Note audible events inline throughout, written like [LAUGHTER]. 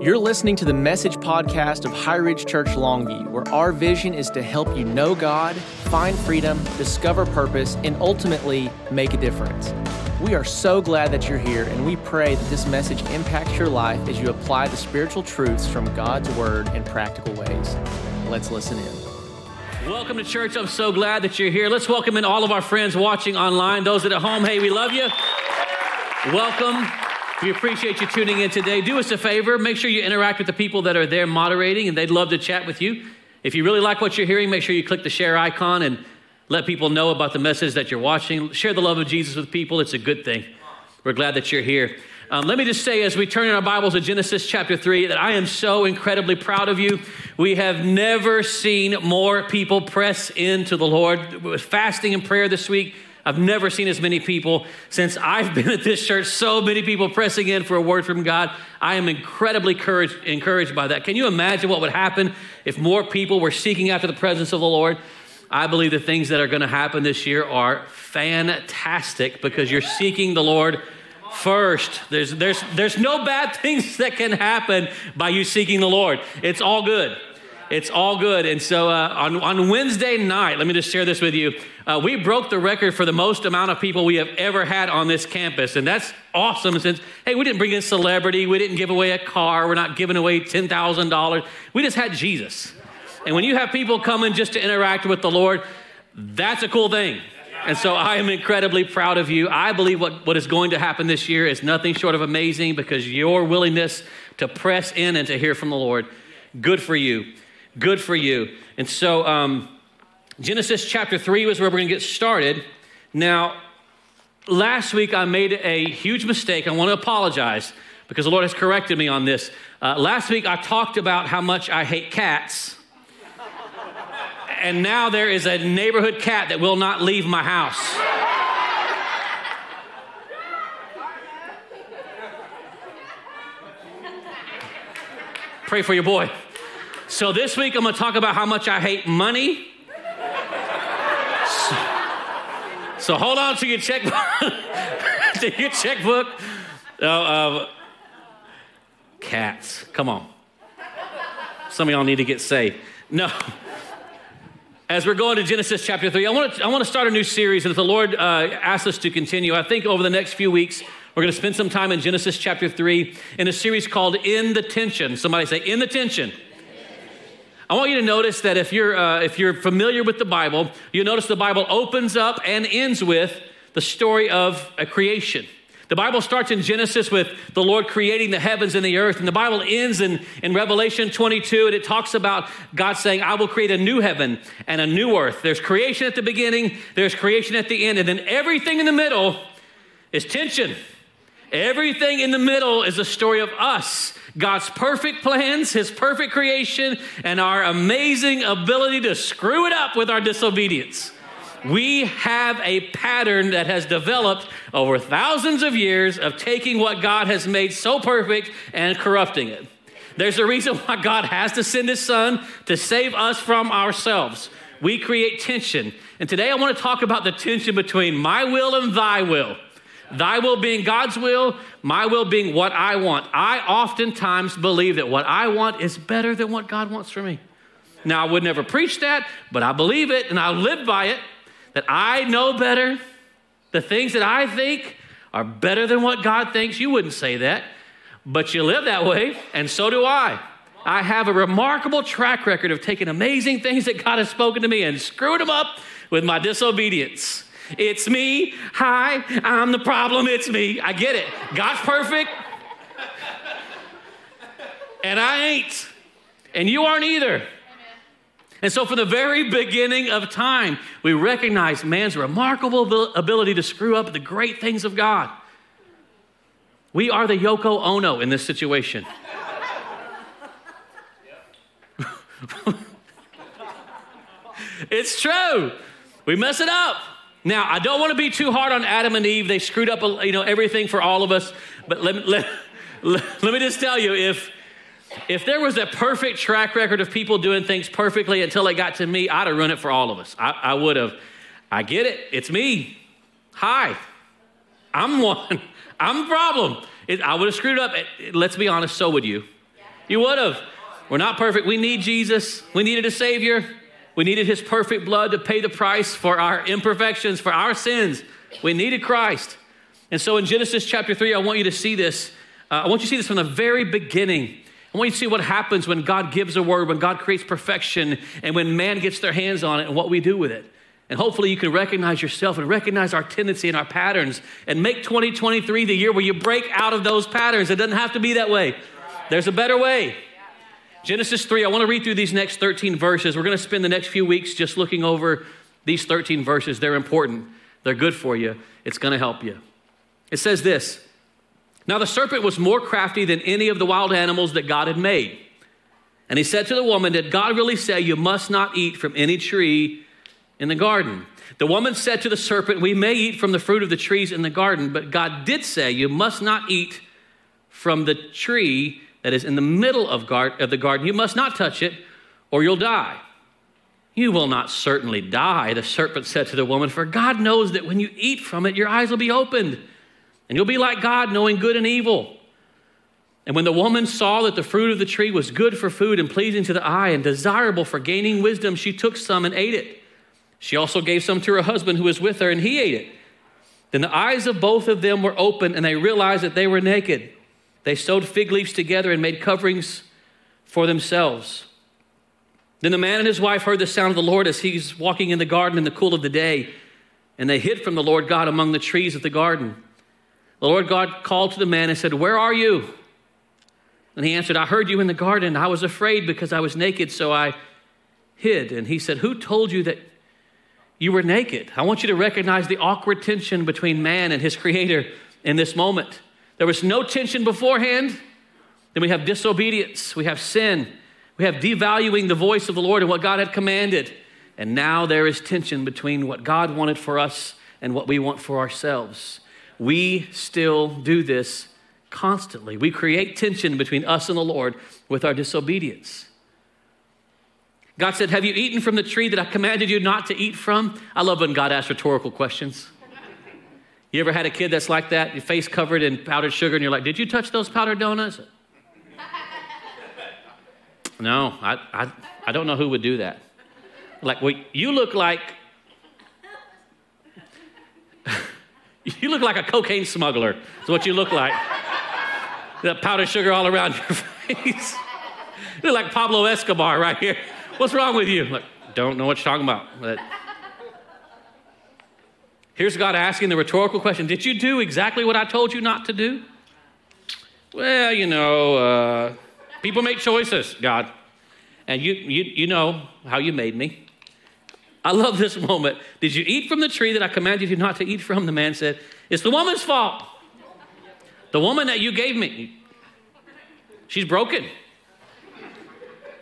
You're listening to the message podcast of High Ridge Church Longview, where our vision is to help you know God, find freedom, discover purpose, and ultimately make a difference. We are so glad that you're here, and we pray that this message impacts your life as you apply the spiritual truths from God's Word in practical ways. Let's listen in. Welcome to church. I'm so glad that you're here. Let's welcome in all of our friends watching online, those that are at home. Hey, we love you. Welcome. We appreciate you tuning in today. Do us a favor, make sure you interact with the people that are there moderating, and they'd love to chat with you. If you really like what you're hearing, make sure you click the share icon and let people know about the message that you're watching. Share the love of Jesus with people, it's a good thing. We're glad that you're here. Um, let me just say, as we turn in our Bibles to Genesis chapter 3, that I am so incredibly proud of you. We have never seen more people press into the Lord. With fasting and prayer this week, I've never seen as many people since I've been at this church, so many people pressing in for a word from God. I am incredibly encouraged, by that. Can you imagine what would happen if more people were seeking after the presence of the Lord? I believe the things that are going to happen this year are fantastic because you're seeking the Lord first. There's, there's, there's no bad [LAUGHS] things that can happen by you seeking the Lord. It's all good. It's all good. And so uh, on, on Wednesday night, let me just share this with you. Uh, we broke the record for the most amount of people we have ever had on this campus. And that's awesome since, hey, we didn't bring in celebrity, we didn't give away a car, we're not giving away $10,000. We just had Jesus. And when you have people coming just to interact with the Lord, that's a cool thing. And so I am incredibly proud of you. I believe what, what is going to happen this year is nothing short of amazing because your willingness to press in and to hear from the Lord, good for you. Good for you. And so, um, Genesis chapter 3 was where we're going to get started. Now, last week I made a huge mistake. I want to apologize because the Lord has corrected me on this. Uh, last week I talked about how much I hate cats. and now there is a neighborhood cat that will not leave my house. Pray for your boy. So this week I'm going to talk about how much I hate money. So, so hold on to your checkbook. [LAUGHS] to your checkbook. Uh, uh, cats, come on. Some of y'all need to get saved. No. As we're going to Genesis chapter 3, I want to, I want to start a new series. And if the Lord uh, asks us to continue, I think over the next few weeks, we're going to spend some time in Genesis chapter 3 in a series called In the Tension. Somebody say, In the Tension. I want you to notice that if you're, uh, if you're familiar with the Bible, you'll notice the Bible opens up and ends with the story of a creation. The Bible starts in Genesis with the Lord creating the heavens and the earth, and the Bible ends in, in Revelation 22, and it talks about God saying, I will create a new heaven and a new earth. There's creation at the beginning, there's creation at the end, and then everything in the middle is tension. Everything in the middle is a story of us God's perfect plans, His perfect creation, and our amazing ability to screw it up with our disobedience. We have a pattern that has developed over thousands of years of taking what God has made so perfect and corrupting it. There's a reason why God has to send His Son to save us from ourselves. We create tension. And today I want to talk about the tension between my will and thy will. Thy will being God's will, my will being what I want. I oftentimes believe that what I want is better than what God wants for me. Now, I would never preach that, but I believe it and I live by it that I know better. The things that I think are better than what God thinks. You wouldn't say that, but you live that way, and so do I. I have a remarkable track record of taking amazing things that God has spoken to me and screwing them up with my disobedience. It's me. Hi, I'm the problem. It's me. I get it. God's perfect. And I ain't. And you aren't either. And so, from the very beginning of time, we recognize man's remarkable ability to screw up the great things of God. We are the Yoko Ono in this situation. [LAUGHS] it's true. We mess it up. Now, I don't want to be too hard on Adam and Eve. They screwed up, you know, everything for all of us. But let, let, let, let me just tell you, if if there was a perfect track record of people doing things perfectly until it got to me, I'd have run it for all of us. I, I would have. I get it. It's me. Hi. I'm one. [LAUGHS] I'm the problem. It, I would have screwed up. It, let's be honest, so would you. You would have. We're not perfect. We need Jesus. We needed a Savior. We needed His perfect blood to pay the price for our imperfections, for our sins. We needed Christ. And so in Genesis chapter 3, I want you to see this. Uh, I want you to see this from the very beginning. I want you to see what happens when God gives a word, when God creates perfection, and when man gets their hands on it and what we do with it. And hopefully you can recognize yourself and recognize our tendency and our patterns and make 2023 the year where you break out of those patterns. It doesn't have to be that way. There's a better way. Genesis 3, I want to read through these next 13 verses. We're going to spend the next few weeks just looking over these 13 verses. They're important, they're good for you, it's going to help you. It says this Now the serpent was more crafty than any of the wild animals that God had made. And he said to the woman, Did God really say you must not eat from any tree in the garden? The woman said to the serpent, We may eat from the fruit of the trees in the garden, but God did say, You must not eat from the tree that is in the middle of, guard, of the garden. You must not touch it, or you'll die. You will not certainly die, the serpent said to the woman, for God knows that when you eat from it, your eyes will be opened, and you'll be like God, knowing good and evil. And when the woman saw that the fruit of the tree was good for food and pleasing to the eye and desirable for gaining wisdom, she took some and ate it. She also gave some to her husband who was with her, and he ate it. Then the eyes of both of them were open, and they realized that they were naked. They sewed fig leaves together and made coverings for themselves. Then the man and his wife heard the sound of the Lord as he's walking in the garden in the cool of the day, and they hid from the Lord God among the trees of the garden. The Lord God called to the man and said, Where are you? And he answered, I heard you in the garden. I was afraid because I was naked, so I hid. And he said, Who told you that you were naked? I want you to recognize the awkward tension between man and his creator in this moment. There was no tension beforehand. Then we have disobedience, we have sin, we have devaluing the voice of the Lord and what God had commanded. And now there is tension between what God wanted for us and what we want for ourselves. We still do this constantly. We create tension between us and the Lord with our disobedience. God said, Have you eaten from the tree that I commanded you not to eat from? I love when God asks rhetorical questions. You ever had a kid that's like that, your face covered in powdered sugar, and you're like, Did you touch those powdered donuts? [LAUGHS] no, I, I, I don't know who would do that. Like, well, you look like. [LAUGHS] you look like a cocaine smuggler, is what you look like. [LAUGHS] that powdered sugar all around your face. you look like Pablo Escobar right here. What's wrong with you? Like, don't know what you're talking about. But Here's God asking the rhetorical question Did you do exactly what I told you not to do? Well, you know, uh, people make choices, God. And you, you, you know how you made me. I love this moment. Did you eat from the tree that I commanded you not to eat from? The man said, It's the woman's fault. The woman that you gave me, she's broken.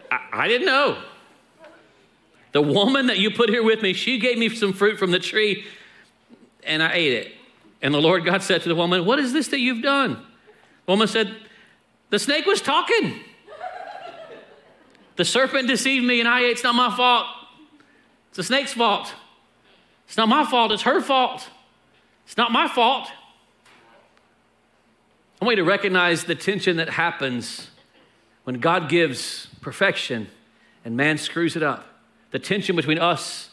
I, I didn't know. The woman that you put here with me, she gave me some fruit from the tree and I ate it. And the Lord God said to the woman, What is this that you've done? The woman said, The snake was talking. The serpent deceived me and I ate. It's not my fault. It's the snake's fault. It's not my fault. It's her fault. It's not my fault. I want you to recognize the tension that happens when God gives perfection and man screws it up. The tension between us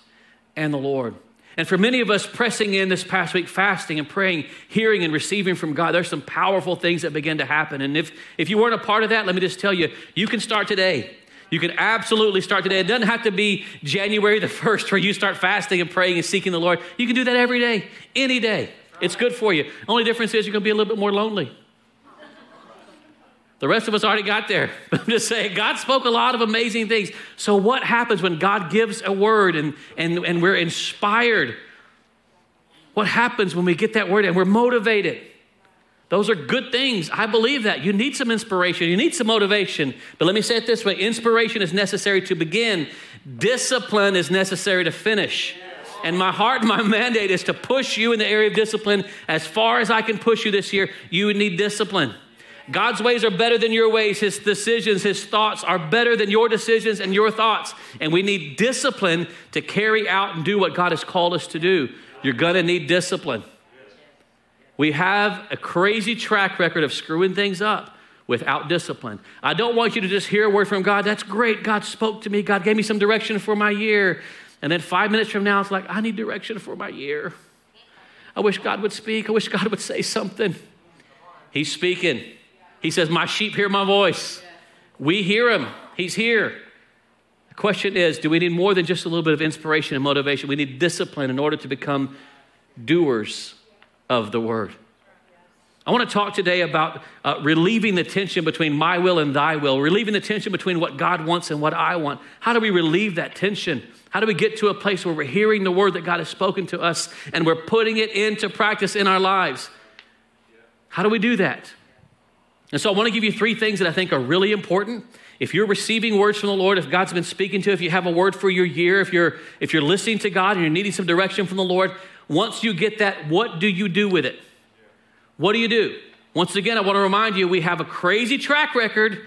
and the Lord. And for many of us pressing in this past week, fasting and praying, hearing and receiving from God, there's some powerful things that begin to happen. And if, if you weren't a part of that, let me just tell you, you can start today. You can absolutely start today. It doesn't have to be January the [LAUGHS] 1st where you start fasting and praying and seeking the Lord. You can do that every day, any day. It's good for you. Only difference is you're going to be a little bit more lonely. The rest of us already got there. [LAUGHS] I'm just saying, God spoke a lot of amazing things. So, what happens when God gives a word and, and, and we're inspired? What happens when we get that word and we're motivated? Those are good things. I believe that. You need some inspiration, you need some motivation. But let me say it this way inspiration is necessary to begin, discipline is necessary to finish. And my heart, my [LAUGHS] mandate is to push you in the area of discipline as far as I can push you this year. You need discipline. God's ways are better than your ways. His decisions, His thoughts are better than your decisions and your thoughts. And we need discipline to carry out and do what God has called us to do. You're going to need discipline. We have a crazy track record of screwing things up. without discipline. I don't want you to just hear a word from God. That's great. God spoke to me. God gave me some direction for my year. And then five minutes from now, it's like, I need direction for my year. I wish God would speak. I wish God would say something. He's speaking. He says, My sheep hear my voice. We hear him. He's here. The question is do we need more than just a little bit of inspiration and motivation? We need discipline in order to become doers of the word. I want to talk today about uh, relieving the tension between my will and thy will, relieving the tension between what God wants and what I want. How do we relieve that tension? How do we get to a place where we're hearing the word that God has spoken to us and we're putting it into practice in our lives? How do we do that? And so I want to give you three things that I think are really important. If you're receiving words from the Lord, if God's been speaking to, you, if you have a word for your year, if you're if you're listening to God and you're needing some direction from the Lord, once you get that, what do you do with it? What do you do? Once again, I want to remind you we have a crazy track record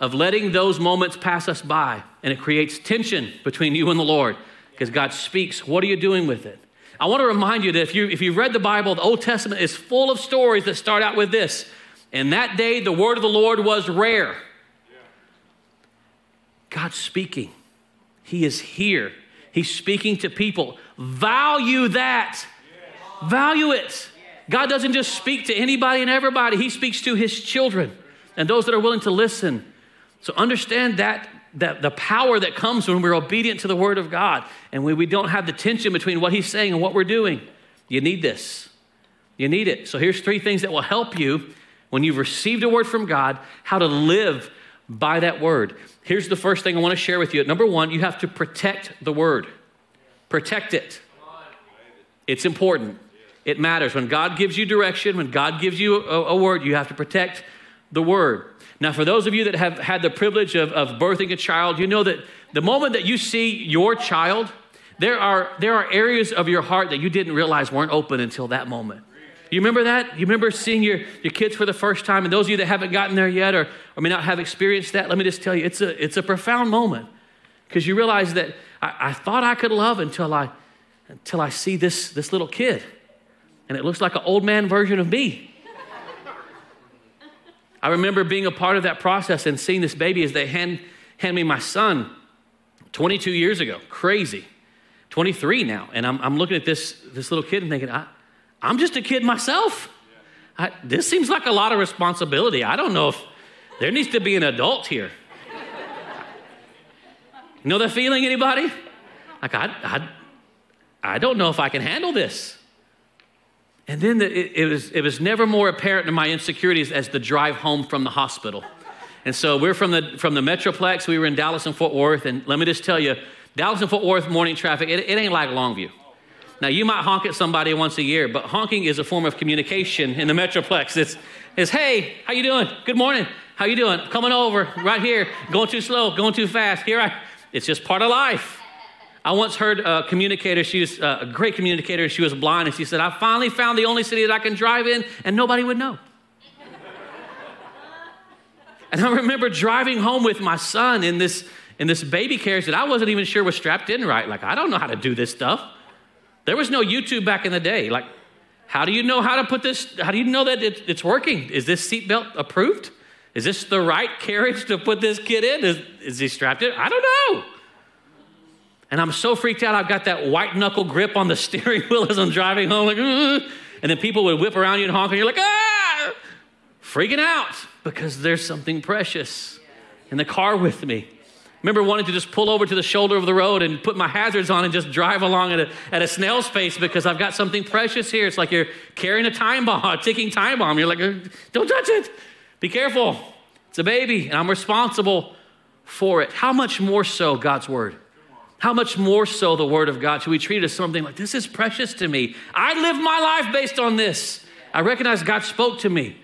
of letting those moments pass us by, and it creates tension between you and the Lord because God speaks. What are you doing with it? I want to remind you that if, you, if you've read the Bible, the Old Testament is full of stories that start out with this. In that day, the word of the Lord was rare. God's speaking. He is here. He's speaking to people. Value that. Value it. God doesn't just speak to anybody and everybody, He speaks to His children and those that are willing to listen. So understand that, that the power that comes when we're obedient to the Word of God and when we don't have the tension between what He's saying and what we're doing. You need this. You need it. So here's three things that will help you when you've received a word from God, how to live by that word. Here's the first thing I want to share with you. Number one, you have to protect the word, protect it. It's important. It matters. When God gives you direction, when God gives you a, a, word, you have to protect the word. Now, for those of you that have had the privilege of, of birthing a child, you know that the moment that you see your child, there are, there are areas of your heart that you didn't realize weren't open until that moment. You remember that? You remember seeing your, your kids for the first time? And those of you that haven't gotten there yet or, or may not have experienced that, let me just tell you, it's a, it's a profound moment because you realize that I, I thought I could love until I, until I see this, this little kid. And it looks like an old man version of me. I remember being a part of that process and seeing this baby as they hand, hand me my son 22 years ago. Crazy. 23 now. And I'm, I'm looking at this, this little kid and thinking, I, I'm just a kid myself. I, this seems like a lot of responsibility. I don't know if there needs to be an adult here. You know that feeling, anybody? Like, I, I, I don't know if I can handle this. And then the, it, it, was, it was never more apparent in my insecurities as the drive home from the hospital. And so we're from the, from the Metroplex. We were in Dallas and Fort Worth. And let me just tell you, Dallas and Fort Worth morning traffic, it, it ain't like Longview. Now, you might honk at somebody once a year, but honking is a form of communication in the Metroplex. It's, it's hey, how you doing? Good morning. How you doing? Coming over right here. Going too slow, going too fast. Here I, it's just part of life. I once heard a communicator, she was uh, a great communicator, she was blind, and she said, I finally found the only city that I can drive in and nobody would know. [LAUGHS] and I remember driving home with my son in this, in this baby carriage that I wasn't even sure was strapped in right. Like, I don't know how to do this stuff. There was no YouTube back in the day. Like, how do you know how to put this? How do you know that it, it's working? Is this seatbelt approved? Is this the right carriage to put this kid in? Is, is he strapped in? I don't know. And I'm so freaked out. I've got that white knuckle grip on the [LAUGHS] steering wheel as I'm driving home, like, and then people would whip around you and honk, and you're like, ah, freaking out because there's something precious in the car with me remember wanting to just pull over to the shoulder of the road and put my hazards on and just drive along at a, at a snail's pace because I've got something precious here. It's like you're carrying a time bomb, a ticking time bomb. You're like, uh, don't touch it. Be careful. It's a baby, and I'm responsible for it. How much more so God's word? How much more so the word of God? Should we treat it as something like this is precious to me? I live my life based on this. I recognize God spoke to me.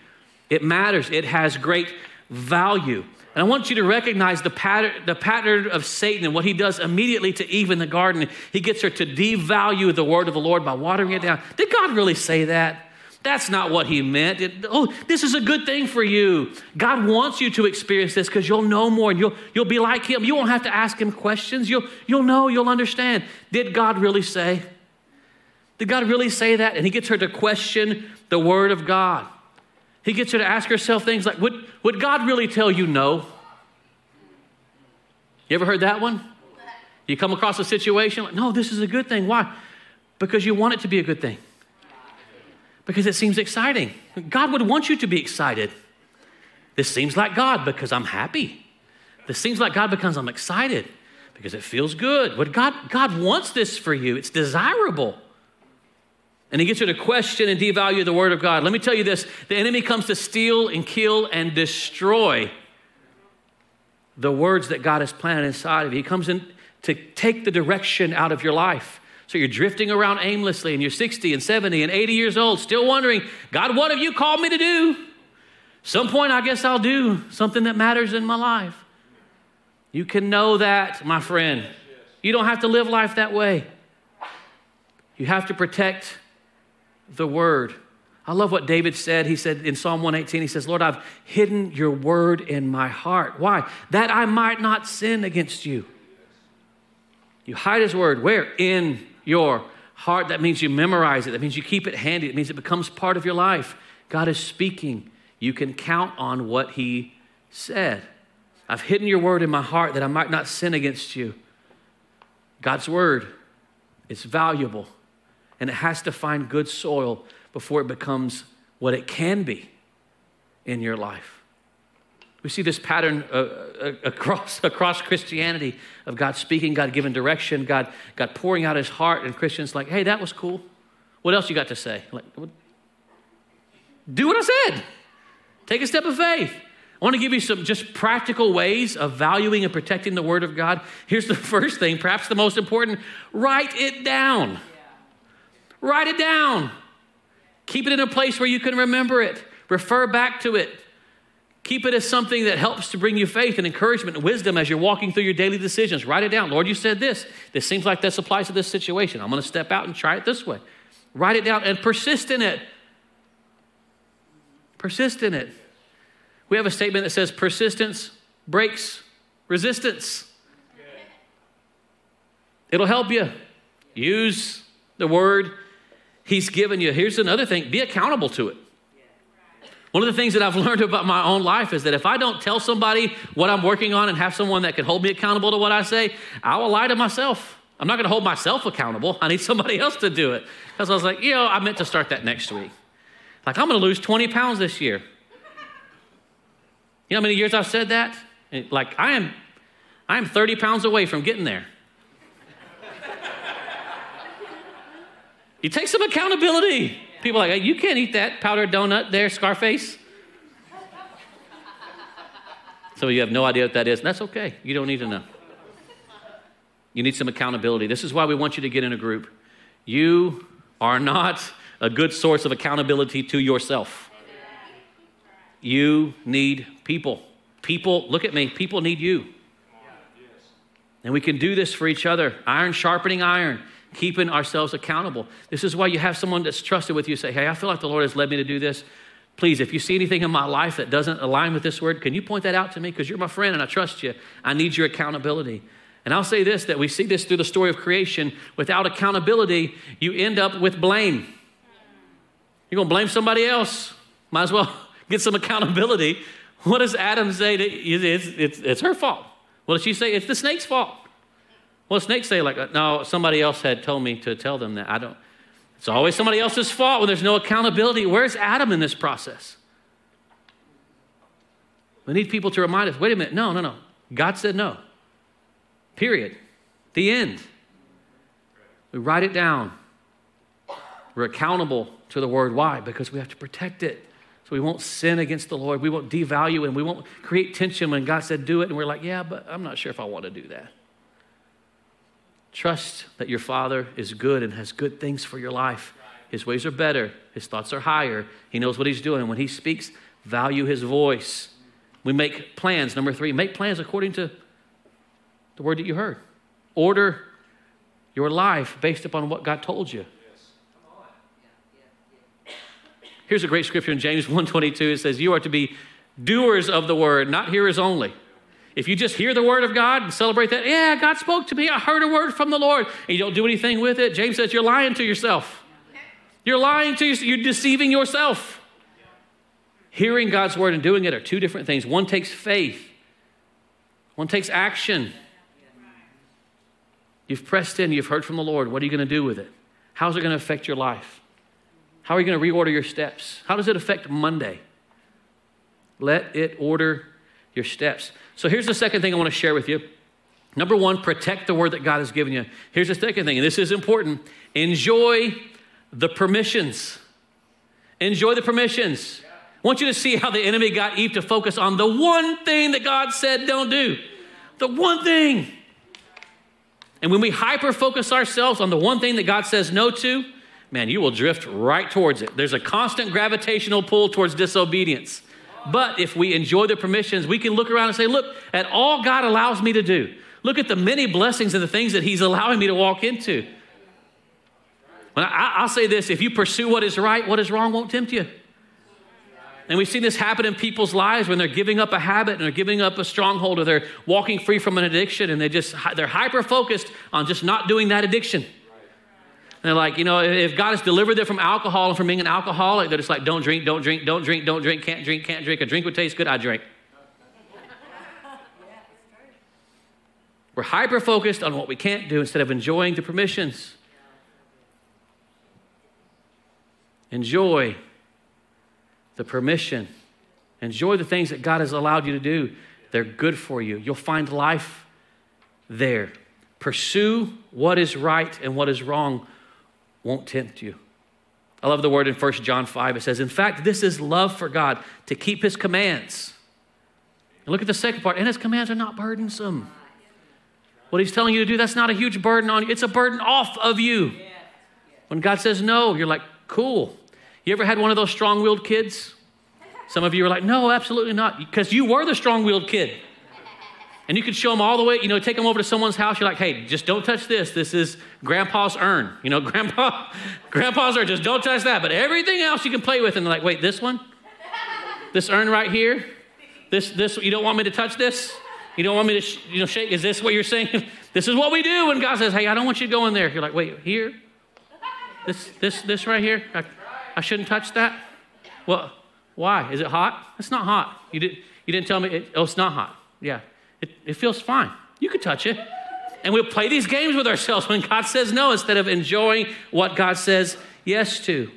It matters, it has great value. And I want you to recognize the pattern, the pattern of Satan and what he does immediately to Eve in the garden. He gets her to devalue the word of the Lord by watering it down. Did God really say that? That's not what he meant. It, oh, this is a good thing for you. God wants you to experience this because you'll know more and you'll, you'll be like him. You won't have to ask him questions. You'll, you'll know, you'll understand. Did God really say? Did God really say that? And he gets her to question the word of God. He gets her to ask herself things like, would, would God really tell you no? You ever heard that one? You come across a situation like, no, this is a good thing. Why? Because you want it to be a good thing. Because it seems exciting. God would want you to be excited. This seems like God because I'm happy. This seems like God because I'm excited because it feels good. But God, God wants this for you, it's desirable. And he gets you to question and devalue the word of God. Let me tell you this the enemy comes to steal and kill and destroy the words that God has planted inside of you. He comes in to take the direction out of your life. So you're drifting around aimlessly and you're 60 and 70 and 80 years old, still wondering, God, what have you called me to do? Some point, I guess I'll do something that matters in my life. You can know that, my friend. You don't have to live life that way. You have to protect the word. I love what David said. He said in Psalm 118, he says, Lord, I've hidden your word in my heart. Why? That I might not sin against you. You hide his word where? In your heart. That means you memorize it. That means you keep it handy. It means it becomes part of your life. God is speaking. You can count on what he said. I've hidden your word in my heart that I might not sin against you. God's word is valuable and it has to find good soil before it becomes what it can be in your life. We see this pattern uh, uh, across, [LAUGHS] across Christianity of God speaking, God giving direction, God, God pouring out his heart, and Christians like, hey, that was cool. What else you got to say? Like, do what I said. Take a step of faith. I want to give you some just practical ways of valuing and protecting the Word of God. Here's the [LAUGHS] first thing, perhaps the most important write it down. Write it down. Keep it in a place where you can remember it. Refer back to it. Keep it as something that helps to bring you faith and encouragement and wisdom as you're walking through your daily decisions. Write it down. Lord, you said this. This seems like this applies to this situation. I'm going to step out and try it this way. Write it down and persist in it. Persist in it. We have a statement that says persistence breaks resistance. It'll help you. Use the word He's given you. Here's another thing be accountable to it. One of the things that I've [LAUGHS] learned about my own life is that if I don't tell somebody what I'm working on and have someone that can hold me accountable to what I say, I will lie to myself. I'm not going to hold myself accountable. [LAUGHS] I need somebody [LAUGHS] else to do it. Because I was like, you know, I meant to start that next week. Like, I'm going to lose 20 pounds this year. You know how many years I've said that? Like, I am, I am 30 pounds away from getting there. You take some accountability. People are like, you can't eat that powdered donut there, Scarface. [LAUGHS] So you have no idea what that is, and that's okay. You don't need to know. You need some accountability. This is why we want you to get in a group. You are not a good source of accountability to yourself. You need people. People, look at me, people need you. And we can do this for each other. Iron sharpening iron keeping ourselves accountable. This is why you have someone that's trusted with you say, Hey, I feel like the Lord has led me to do this. Please, if you see anything in my life that doesn't align with this word, can you point that out to me? Because you're my friend and I trust you. I need your accountability. And I'll say this that we see this through the story of creation. Without accountability, you end up with blame. You're going to blame somebody else. Might as well [LAUGHS] get some accountability. What does Adam say? To, it's, it's, it's her fault. What does she say? It's the snake's fault. Well, snakes say, like, no, somebody else had told me to tell them that. I don't. It's always somebody else's fault when there's no accountability. Where's Adam in this process? We need people to remind us wait a minute, no, no, no. God said no. Period. The end. We write it down. We're accountable to the word. Why? Because we have to protect it. So we won't sin against the Lord. We won't devalue. And we won't create tension when God said do it. And we're like, yeah, but I'm not sure if I want to do that. Trust that your Father is good and has good things for your life. His ways are better, His thoughts are higher. He knows what He's doing. When He speaks, value His voice. We make plans. Number three, make plans according to the word that you heard. Order your life based upon what God told you. Here's a great scripture in James 1:22. It says, "You are to be doers of the word, not hearers only." If you just hear the word of God and celebrate that, yeah, God spoke to me, I heard a word from the Lord, and you don't do anything with it, James says you're lying to yourself. You're lying to yourself, you're deceiving yourself. Hearing God's word and doing it are two different things. One takes faith, one takes action. You've pressed in, you've heard from the Lord. What are you going to do with it? How's it going to affect your life? How are you going to reorder your steps? How does it affect Monday? Let it order your steps. So here's the second thing I want to share with you. Number one, protect the word that God has given you. Here's the second thing, and this is important enjoy the permissions. Enjoy the permissions. I want you to see how the enemy got Eve to focus on the one thing that God said don't do. The one thing. And when we hyper focus ourselves on the one thing that God says no to, man, you will drift right towards it. There's a constant gravitational pull towards disobedience. But if we enjoy the permissions, we can look around and say, look at all God allows me to do. Look at the many blessings and the things that He's allowing me to walk into. I, will say this if you pursue what is right, what is wrong won't tempt you. And we've seen this happen in people's lives when they're giving up a habit and they're giving up a stronghold or they're walking free from an addiction and they just they're hyper focused on just not doing that addiction. They're like, you know, if God has delivered them from alcohol and from being an alcoholic, they're just like, don't drink, don't drink, don't drink, don't drink, can't drink, can't drink. A drink would taste good, I drink. We're hyper focused on what we can't do instead of enjoying the permissions. Enjoy the permission. Enjoy the things that God has allowed you to do. They're good for you. You'll find life there. Pursue what is right and what is wrong won't tempt you. I love the word in 1 John 5. It says, In fact, this is love for God, to keep his commands. And look at the second part, and his commands are not burdensome. What he's telling you to do, that's not a huge burden on you, it's a burden off of you. When God says no, you're like, cool. You ever had one of those strong willed kids? Some of you are like, no, absolutely not, because you were the strong willed kid. And you could show them all the way, you know, take them over to someone's house. You're like, hey, just don't touch this. This is grandpa's urn. You know, [LAUGHS] grandpa, grandpa's urn, just don't touch that. But everything else you can play with. And they're like, wait, this one? This urn right here? This, this, you don't want me to touch this? You don't want me to, sh- you know, shake? Is this what you're saying? [LAUGHS] this is what we do when God says, hey, I don't want you to go in there. You're like, wait, here? This, this, this right here? I, I shouldn't touch that? Well, why? Is it hot? It's not hot. You, did, you didn't tell me, it, oh, it's not hot. Yeah, it, it feels fine. You can touch it. And we'll play these games with ourselves when God says no instead of enjoying what God says yes to.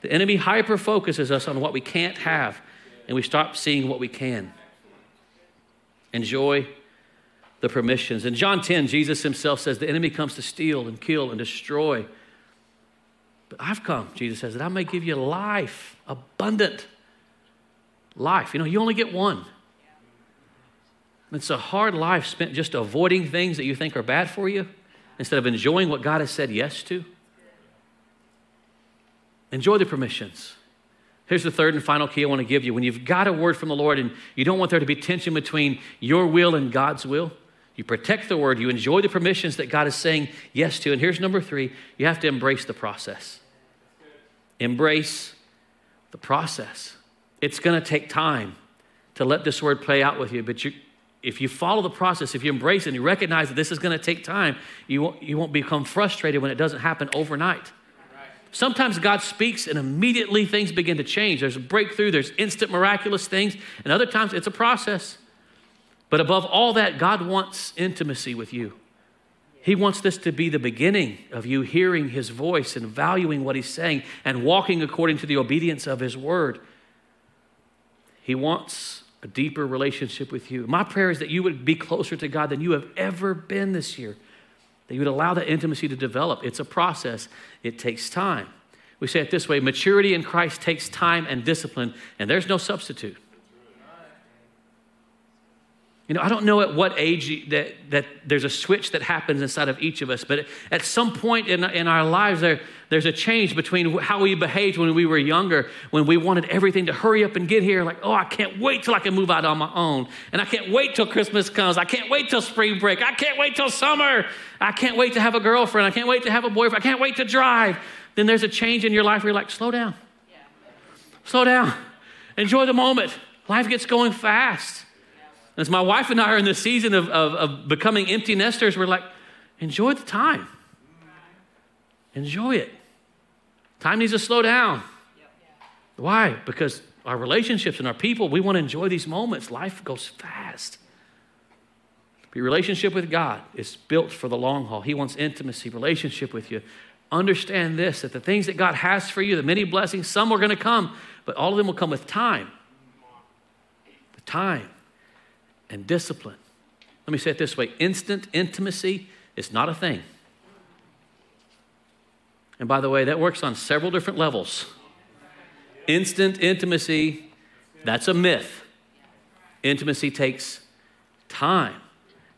The enemy hyper focuses us on what we can't have, and we stop seeing what we can. Enjoy the permissions. In John 10, Jesus himself says, The enemy comes to steal and kill and destroy. But I've come, Jesus says, that I may give you life, abundant life. You know, you only get one. It's a hard life spent just avoiding things that you think are bad for you instead of enjoying what God has said yes to. Enjoy the permissions. Here's the third and final key I want to give you. When you've got a word from the Lord and you don't want there to be tension between your will and God's will, you protect the word, you enjoy the permissions that God is saying yes to. And here's number three you have to embrace the process. Embrace the process. It's going to take time to let this word play out with you, but you, if you follow the process, if you embrace it and you recognize that this is going to take time, you won't, you won't become frustrated when it doesn't happen overnight. Sometimes God speaks and immediately things begin to change. There's a breakthrough, there's instant miraculous things, and other times it's a process. But above all that, God wants intimacy with you. He wants this to be the beginning of you hearing His voice and valuing what He's saying and walking according to the obedience of His word. He wants a deeper relationship with you. My prayer is that you would be closer to God than you have ever been this year, that you would allow that intimacy to develop. It's a process, it takes time. We say it this way maturity in Christ takes time and discipline, and there's no substitute. You know, I don't know at what age that, that there's a switch that happens inside of each of us, but at some point in, in our lives, there, there's a change between how we behaved when we were younger, when we wanted everything to hurry up and get here. Like, oh, I can't wait till I can move out on my own. And I can't wait till Christmas comes. I can't wait till spring break. I can't wait till summer. I can't wait to have a girlfriend. I can't wait to have a boyfriend. I can't wait to drive. Then there's a change in your life where you're like, slow down. Slow down. Enjoy the moment. Life gets going fast. As my wife and I are in the season of, of, of becoming empty nesters, we're like, enjoy the time. Enjoy it. Time needs to slow down. Why? Because our relationships and our people. We want to enjoy these moments. Life goes fast. Your relationship with God is built for the long haul. He wants intimacy, relationship with you. Understand this that the things that God has for you, the many blessings, some are going to come, but all of them will come with time. The time and discipline. Let me say it this way instant intimacy is not a thing. And by the way, that works on several different levels. Instant intimacy, that's a myth. Intimacy takes time,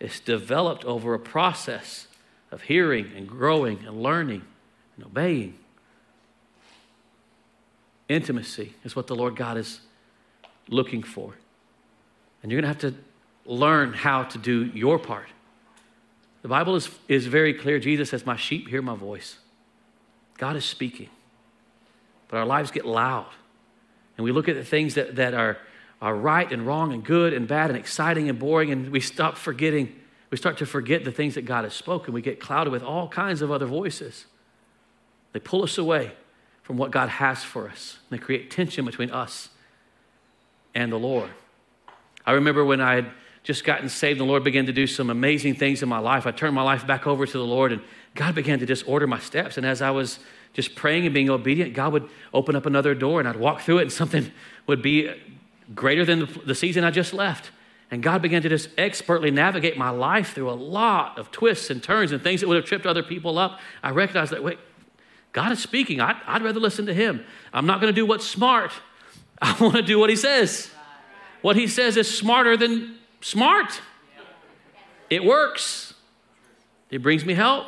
it's developed over a process of hearing and growing and learning and obeying. Intimacy is what the Lord God is looking for. And you're going to have to learn how to do your part. The Bible is, is very clear. Jesus says, My sheep hear my voice. God is speaking. But our lives get loud. And we look at the things that, that are, are right and wrong and good and bad and exciting and boring, and we stop forgetting. We start to forget the things that God has spoken. We get clouded with all kinds of other voices. They pull us away from what God has for us. They create tension between us and the Lord. I remember when I had just gotten saved, the Lord began to do some amazing things in my life. I turned my life back over to the Lord, and God began to just order my steps. And as I was just praying and being obedient, God would open up another door, and I'd walk through it, and [LAUGHS] something would be greater than the season I just left. And God began to just expertly navigate my life through a lot of twists and turns and things that would have tripped other people up. I recognized that, wait, God is speaking. I'd, I'd rather listen to Him. I'm not going to do what's smart. [LAUGHS] I want to do what He says. What He says is smarter than smart. It works, it brings me help.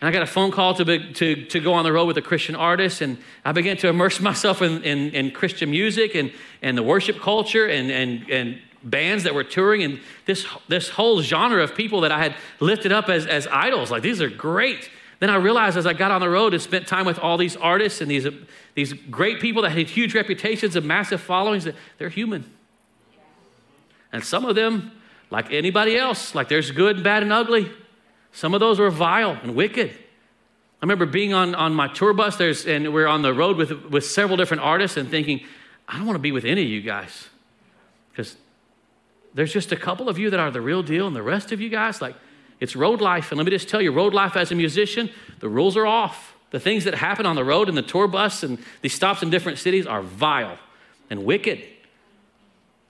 And I got a phone call to, be, to, to go on the road with a Christian artist, and I began to immerse [LAUGHS] myself in, in, in Christian music and, and the worship culture and, and, and bands that were touring and this, this whole genre of people that I had lifted up as, as idols. Like, these are great. Then I realized as I got on the road and spent time with all these artists and these, these great people that had huge reputations and massive followings, that they're human. And some of them, like anybody else, like there's good, and bad, and ugly. Some of those were vile and wicked. I remember being on, on my tour bus, there's, and we're on the road with, with several different artists and thinking, I don't want to be with any of you guys. Because there's just a couple of you that are the real deal, and the rest of you guys, like, it's road life. And let me just tell you, road life as a musician, the rules are off. The things that happen on the road and the tour bus and these stops in different cities are vile and wicked.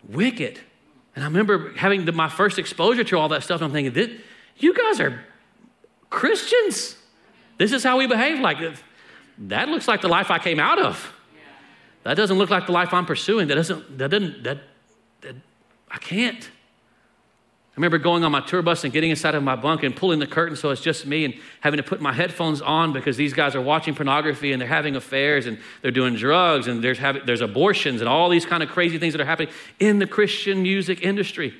Wicked. And I remember having the, my first exposure to all that stuff, and I'm thinking, you guys are Christians. This is how we behave. Like, that looks like the life I came out of. That doesn't look like the life I'm pursuing. That doesn't, that doesn't, that, that I can't. I remember going on my tour bus and getting inside of my bunk and pulling the curtain so it's just me and having to put my headphones on because these guys are watching pornography and they're having affairs and they're doing drugs and there's, having, there's abortions and all these kind of crazy things that are happening in the Christian music industry.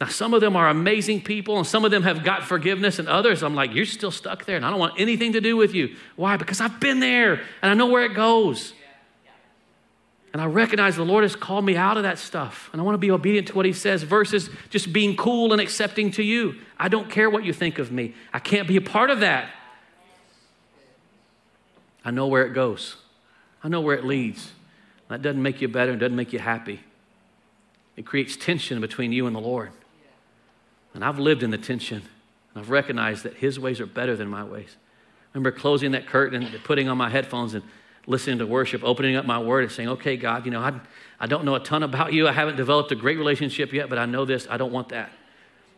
Now, some of them are amazing people and some of them have got forgiveness, and others, I'm like, you're still stuck there and I don't want anything to do with you. Why? Because I've been there and I know where it goes. And I recognize the Lord has called me out of that stuff. And I want to be obedient to what He says versus just being cool and accepting to you. I don't care what you think of me. I can't be a part of that. I know where it goes, I know where it leads. That doesn't make you better and doesn't make you happy. It creates tension between you and the Lord. And I've lived in the tension. And I've recognized that His ways are better than my ways. I remember closing that curtain and putting on my headphones and listening to worship, opening up my word and saying, okay, God, you know, I, I don't know a ton about you. I haven't developed a great relationship yet, but I know this. I don't want that.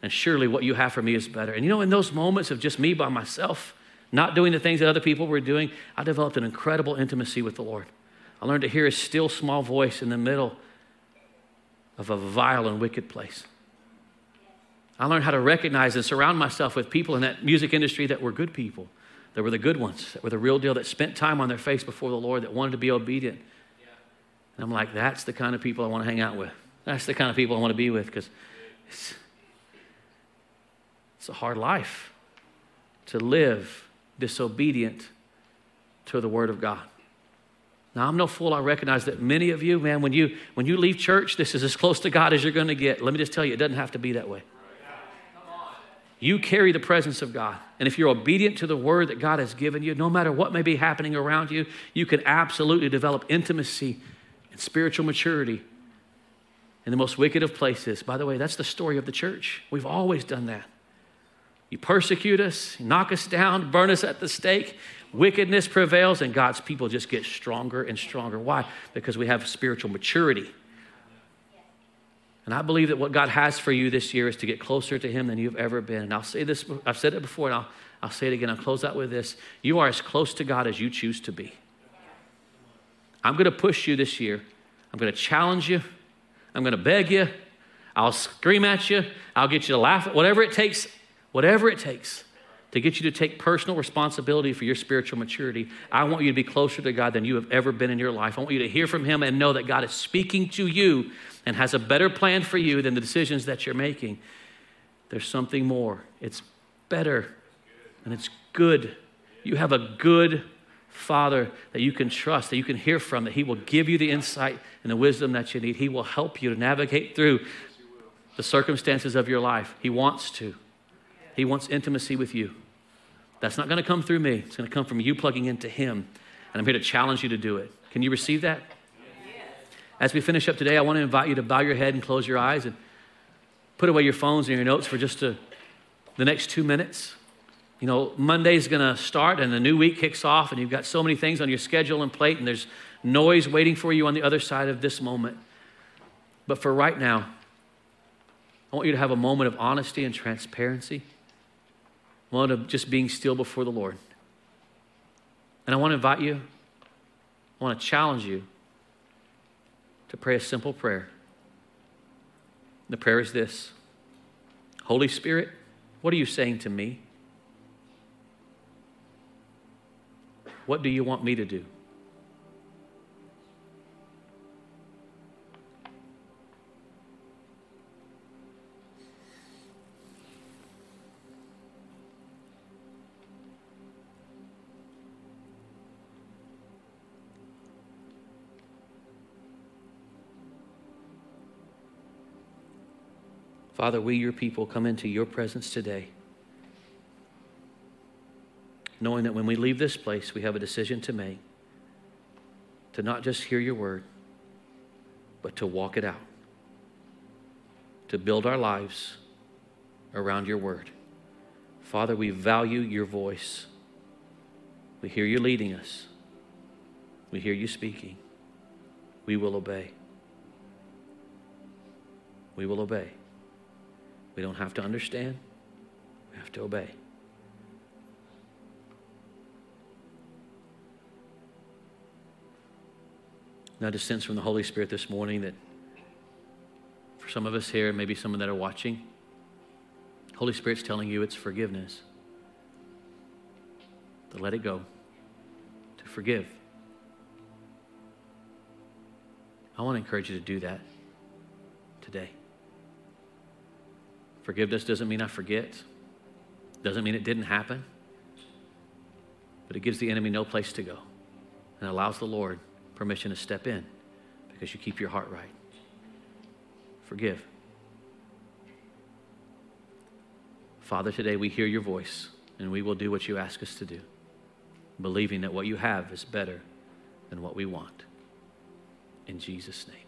And surely what you have for me is better. And you know, in those moments of just me by myself, not doing the things that other people were doing, I developed an incredible intimacy with the Lord. I learned to hear his still small voice in the middle of a vile and wicked place. I learned how to recognize and surround myself with people in that music industry that were good people that were the good ones, that were the real deal, that spent time on their face before the Lord, that wanted to be obedient. And I'm like, that's the kind of people I want to hang out with. That's the kind of people I want to be with because it's, it's a hard life to live disobedient to the Word of God. Now, I'm no fool. I recognize that many of you, man, when you, when you leave church, this is as close to God as you're going to get. Let me just tell you, it doesn't have to be that way. You carry the presence of God. And if you're obedient to the word that God has given you, no matter what may be happening around you, you can absolutely develop intimacy and spiritual maturity in the most wicked of places. By the way, that's the story of the church. We've always done that. You persecute us, knock us down, burn us at the stake. Wickedness prevails, and God's people just get stronger and stronger. Why? Because we have spiritual maturity. And I believe that what God has for you this year is to get closer to Him than you've ever been. And I'll say this, I've said it before, and I'll, I'll say it again. I'll close out with this. You are as close to God as you choose to be. I'm going to push you this year. I'm going to challenge you. I'm going to beg you. I'll scream at you. I'll get you to laugh. Whatever it takes, whatever it takes to get you to take personal responsibility for your spiritual maturity. I want you to be closer to God than you have ever been in your life. I want you to hear from Him and know that God is speaking to you and has a better plan for you than the decisions that you're making. There's something more. It's better and it's good. You have a good Father that you can trust, that you can hear from, that He will give you the insight and the wisdom that you need. He will help you to navigate through the circumstances of your life. He wants to. He wants intimacy with you. That's not going to come through me, it's going to come from you plugging into Him. And I'm here to challenge you to do it. Can you receive that? As we finish up today, I want to invite you to bow your head and close your eyes and put away your phones and your notes for just a, the next two minutes. You know, Monday's going to start and the new week kicks off, and you've got so many things on your schedule and plate, and there's noise waiting for you on the other side of this moment. But for right now, I want you to have a moment of honesty and transparency, of just being still before the Lord. And I want to invite you, I want to challenge you to pray a simple prayer. The prayer is this Holy Spirit, what are you saying to me? What do you want me to do? Father, we, your people, come into your presence today knowing that when we leave this place, we have a decision to make to not just hear your word, but to walk it out, to build our lives around your word. Father, we value your voice. We hear you leading us, we hear you speaking. We will obey. We will obey. We don't have to understand, we have to obey. Now, I just sense from the Holy Spirit this morning that for some of us here, maybe some of that are watching, Holy Spirit's telling you it's forgiveness. To let it go, to forgive. I want to encourage you to do that today. Forgiveness doesn't mean I forget, doesn't mean it didn't happen, but it gives the enemy no place to go and allows the Lord permission to step in because you keep your heart right. Forgive. Father, today we hear your voice and we will do what you ask us to do, believing that what you have is better than what we want. In Jesus' name.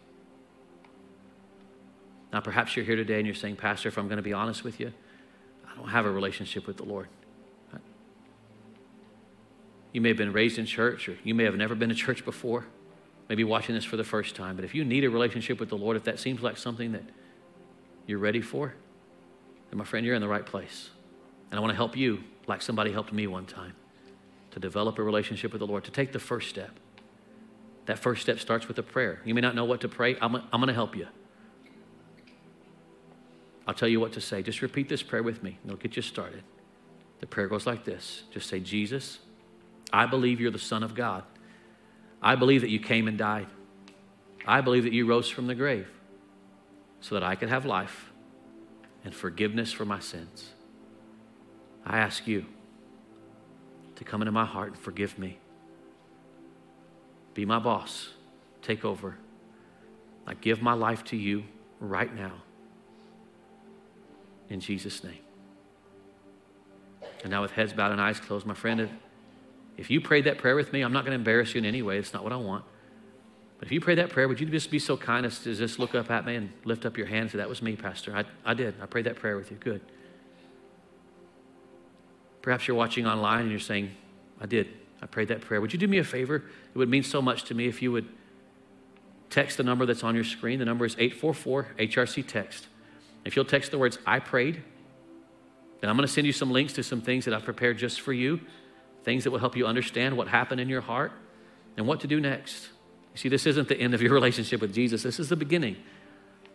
Now, perhaps you're here today and you're saying, Pastor, if I'm going to be honest with you, I don't have a relationship with the Lord. You may have been raised in church, or you may have never been to church before maybe watching this for the first time, but if you need a relationship with the Lord, if that seems like something that you're ready for, then my friend, you're in the right place. And I want to help you like somebody helped me one time to develop a relationship with the Lord, to take the first step. That first step starts with a prayer. You may not know what to pray. I'm, I'm going to help you. I'll tell you what to say. Just repeat this prayer with me, and it'll get you started. The prayer goes like this Just say, Jesus, I believe you're the Son of God. I believe that you came and died. I believe that you rose from the grave so that I could have life and forgiveness for my sins. I ask you to come into my heart and forgive me. Be my boss. Take over. I give my life to you right now. In Jesus' name. And now, with heads bowed and eyes closed, my friend, if you prayed that prayer with me, I'm not going to embarrass you in any way. It's not what I want. But if you pray that prayer, would you just be so kind as to just look up at me and lift up your hand and say, That was me, Pastor. I, I did. I prayed that prayer with you. Good. Perhaps you're watching online and you're saying, I did. I prayed that prayer. Would you do me a favor? It would mean so much to me if you would text the number that's on your screen. The number is 844 HRC text. If you'll text the words, I prayed, then I'm going to send you some links to some things that I've prepared just for you, things that will help you understand what happened in your heart and what to do next. You see, this isn't the end of your [LAUGHS] relationship with Jesus, this is the beginning.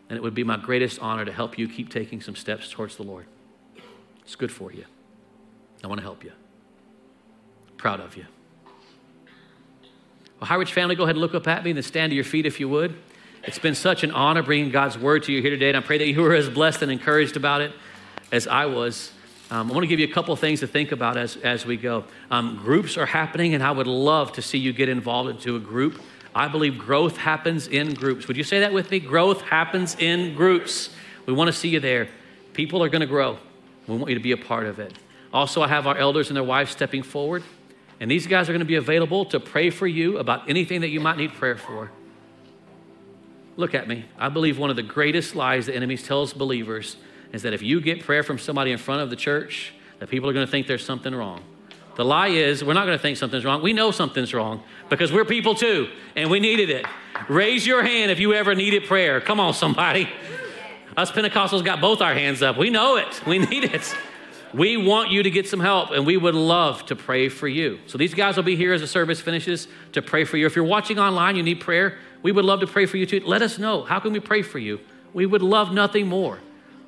And it would be my greatest honor to help you keep taking some steps towards the Lord. It's good for you. I want to help you. Proud of you. Well, High Ridge family, go ahead and look up at me and then stand to your feet if you would. It's been such an honor bringing God's word to you here today, and I pray that you were as blessed and encouraged about it as I was. Um, I want to give you a couple things to think about as, as we go. Um, groups are happening, and I would love to see you get involved into a group. I believe growth happens in groups. Would you say that with me? Growth happens in groups. We want to see you there. People are going to grow. We want you to be a part of it. Also, I have our elders and their wives stepping forward, and these guys are going to be available to pray for you about anything that you might need prayer for. Look at me. I believe one of the greatest lies the enemy tells believers is that if you get prayer from somebody in front of the church, that people are going to think there's something wrong. The lie is we're not going to think something's wrong. We know something's wrong because we're people too, and we needed it. Raise your hand if you ever needed prayer. Come on, somebody. Us Pentecostals got both our hands up. We know it. We [LAUGHS] need it. We want you to get some help, and we would love to pray for you. So these guys will be here as the service finishes to pray for you. If you're watching online, you need prayer, we would love to pray for you too. Let us know. How can we pray for you? We would love nothing more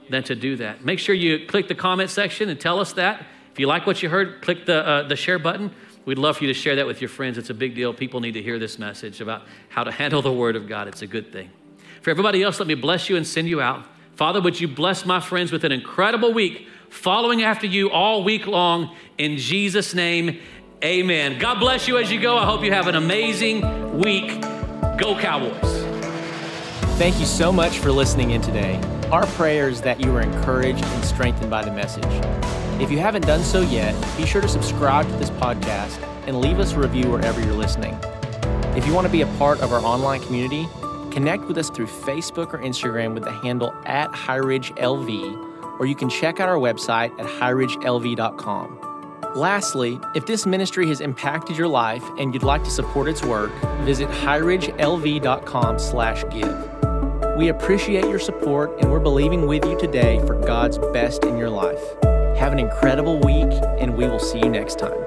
than to do that. Make sure you click the comment section and tell us that. If you like what you heard, click the, uh, the share button. We'd love for you to share that with your friends. It's a big deal. People need to hear this message about how to handle the Word of God. It's a good thing. For everybody else, let me bless you and send you out. Father, would you bless my friends with an incredible week following after you all week long in Jesus' name. Amen. God bless you as you go. I hope you have an amazing week. Go Cowboys. Thank you so much for listening in today. Our prayer is that you are encouraged and strengthened by the message. If you haven't done so yet, be sure to subscribe to this podcast and leave us a review wherever you're listening. If you want to be a part of our online community, connect with us through Facebook or Instagram with the handle at HighRidgeLV or you can check out our website at highridgelv.com. Lastly, if this ministry has impacted your life and you'd like to support its work, visit highridgelv.com/give. We appreciate your support and we're believing with you today for God's best in your life. Have an incredible week and we will see you next time.